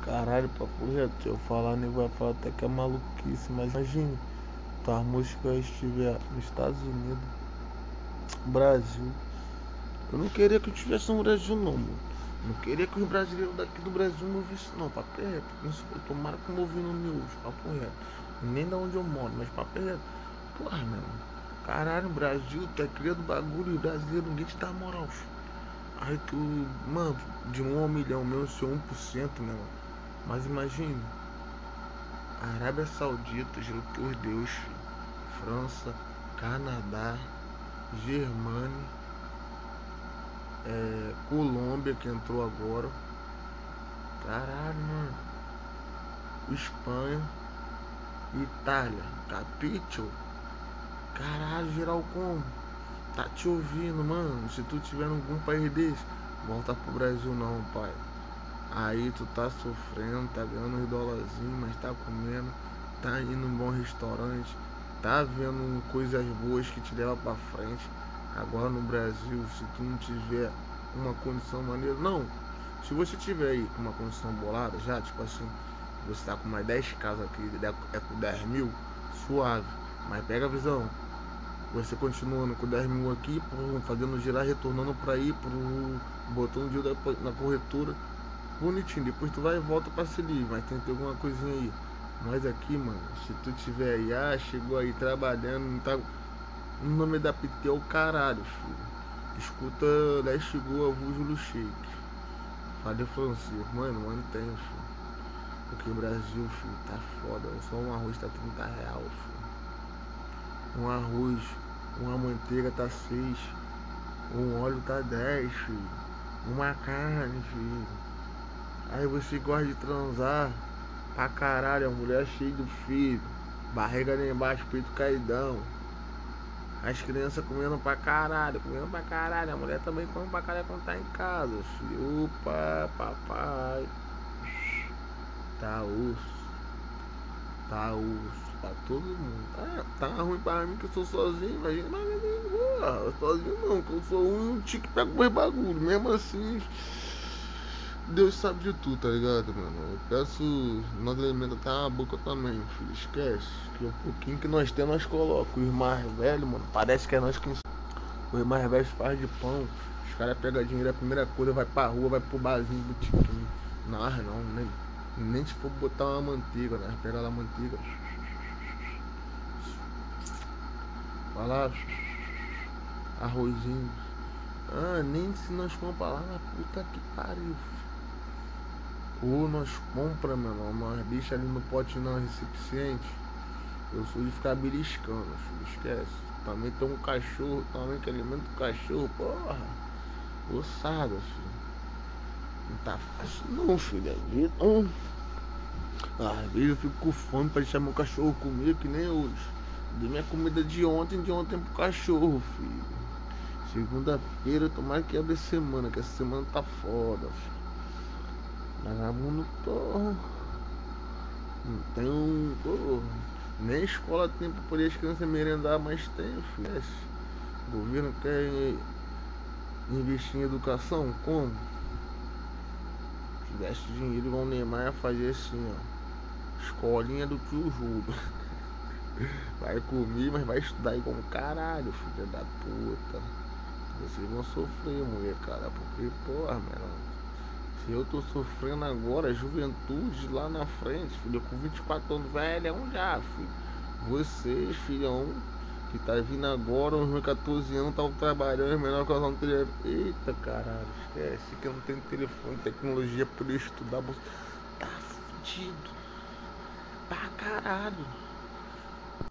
Caralho, papo reto, se eu falar, nem vai falar até que é maluquice, mas imagine, tua música estiver nos Estados Unidos, Brasil. Eu não queria que eu estivesse no Brasil não, mano. Não queria que os brasileiros daqui do Brasil me ouvissem não, papo reto. Tomara que me ouvindo me ouve, papo reto. Nem da onde eu moro, mas papo reto. Porra, meu. Caralho, Brasil, tu é cria do bagulho, brasileiro, ninguém te dá moral, filho. Aí tu, mano, de um a um milhão meu, seu 1%, meu. Mas imagine, Arábia Saudita, juro por Deus, França, Canadá, Germânia, é, Colômbia que entrou agora. Caralho, mano. Espanha, Itália, capítulo. Caralho, geral como? Tá te ouvindo, mano. Se tu tiver algum país desse, volta pro Brasil não, pai. Aí tu tá sofrendo, tá ganhando uns dólarzinhos, mas tá comendo, tá indo em um bom restaurante, tá vendo coisas boas que te levam pra frente. Agora no Brasil, se tu não tiver uma condição maneira, não. Se você tiver aí uma condição bolada, já, tipo assim, você tá com mais 10 casas aqui, é com 10 mil, suave. Mas pega a visão, você continuando com 10 mil aqui, fazendo girar, retornando para ir, pro, botando o dinheiro na corretora, bonitinho. Depois tu vai e volta para se livre, mas tem que ter alguma coisinha aí. Mas aqui, mano, se tu tiver aí, ah, chegou aí trabalhando, não tá. O nome da PT é o caralho, filho. Escuta, lá chegou a Vújulo Shake. Falei francês, mano, tem, filho. Porque o Brasil, filho, tá foda. Só um arroz tá 30 real, filho. Um arroz, uma manteiga tá 6. Um óleo tá 10, filho. Uma carne, filho. Aí você gosta de transar pra caralho, a mulher cheia do filho, barriga lá embaixo, peito caidão. As crianças comendo pra caralho, comendo pra caralho. A mulher também come pra caralho quando tá em casa. Filho. Opa, papai. Tá osso. Tá osso. Pra todo mundo. Tá, tá ruim pra mim que eu sou sozinho. Imagina, mas boa. Sozinho não, que eu sou um tique que pega mais bagulho. Mesmo assim. Deus sabe de tudo, tá ligado, mano? Eu peço, nós alimentamos até a boca também, filho. Esquece. Que o pouquinho que nós temos, nós colocamos. Os mais velhos, mano, parece que é nós que. Os mais velhos faz de pão. Os caras pegam dinheiro, a primeira coisa, vai pra rua, vai pro barzinho, botiquinho. Não, não, nem, nem se for botar uma manteiga, né? Pega lá a manteiga. Vai lá. Arrozinho. Ah, nem se nós comprar lá na puta que pariu. Ou nós compra, meu irmão, mas deixa ali no pote não recipiente. Eu sou de ficar beliscando, filho, esquece. Também tem um cachorro, também que alimenta o cachorro, porra. Ossada, filho. Não tá fácil não, filho. É vida. Hum. Às vezes eu fico com fome pra deixar meu cachorro comer, que nem hoje. Dei minha comida de ontem, de ontem pro cachorro, filho. Segunda-feira, tomara que abre semana, que essa semana tá foda, filho. Vagabundo, porra. Um. Porra. Nem escola tem pra poder as crianças merendar, mas tem, filho. O governo quer investir em educação? Como? Se tivesse dinheiro, igual o Neymar ia fazer assim, ó. Escolinha do tio Júlio. Vai comer, mas vai estudar igual um caralho, filha da puta. Vocês vão sofrer, mulher, cara, porque, porra, mano. Se eu tô sofrendo agora, juventude lá na frente, filho, com 24 anos, velho, é um já, filho. Vocês, filhão, que tá vindo agora, uns meus 14 anos, estavam trabalhando, melhor que não telefone. Eita caralho, esquece que eu não tenho telefone, tecnologia pra estudar. Tá fudido. Pra caralho.